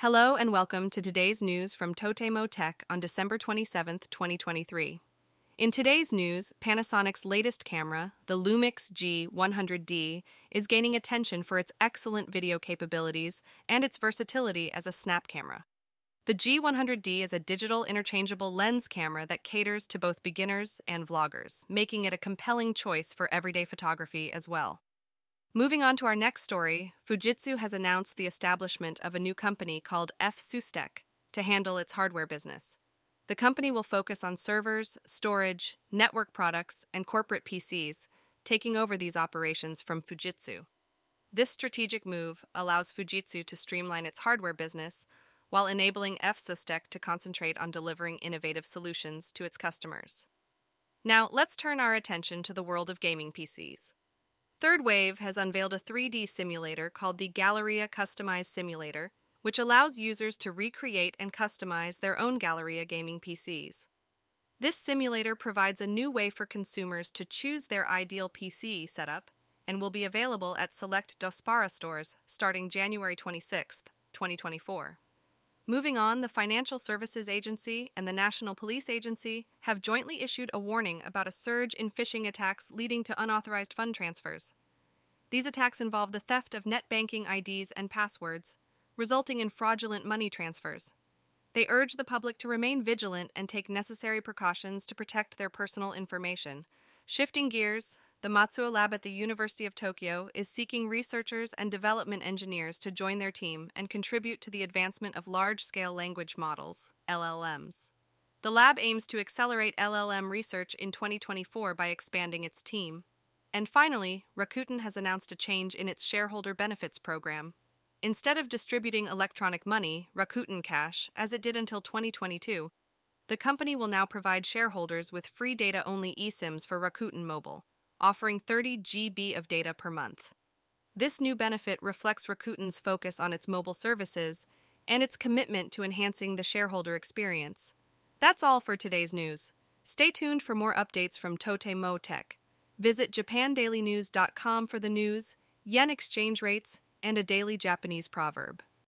Hello and welcome to today's news from Totemo Tech on December 27, 2023. In today's news, Panasonic's latest camera, the Lumix G100D, is gaining attention for its excellent video capabilities and its versatility as a snap camera. The G100D is a digital interchangeable lens camera that caters to both beginners and vloggers, making it a compelling choice for everyday photography as well. Moving on to our next story, Fujitsu has announced the establishment of a new company called F-SUSTECH to handle its hardware business. The company will focus on servers, storage, network products, and corporate PCs, taking over these operations from Fujitsu. This strategic move allows Fujitsu to streamline its hardware business while enabling F-SUSTECH to concentrate on delivering innovative solutions to its customers. Now, let's turn our attention to the world of gaming PCs. Third Wave has unveiled a 3D simulator called the Galleria Customized Simulator, which allows users to recreate and customize their own Galleria gaming PCs. This simulator provides a new way for consumers to choose their ideal PC setup and will be available at select Dospara stores starting January 26, 2024. Moving on, the Financial Services Agency and the National Police Agency have jointly issued a warning about a surge in phishing attacks leading to unauthorized fund transfers. These attacks involve the theft of net banking IDs and passwords, resulting in fraudulent money transfers. They urge the public to remain vigilant and take necessary precautions to protect their personal information. Shifting gears, the Matsuo Lab at the University of Tokyo is seeking researchers and development engineers to join their team and contribute to the advancement of large scale language models, LLMs. The lab aims to accelerate LLM research in 2024 by expanding its team. And finally, Rakuten has announced a change in its shareholder benefits program. Instead of distributing electronic money, Rakuten Cash, as it did until 2022, the company will now provide shareholders with free data only eSIMs for Rakuten Mobile, offering 30 GB of data per month. This new benefit reflects Rakuten's focus on its mobile services and its commitment to enhancing the shareholder experience. That's all for today's news. Stay tuned for more updates from Totemo Tech. Visit japandailynews.com for the news, yen exchange rates, and a daily Japanese proverb.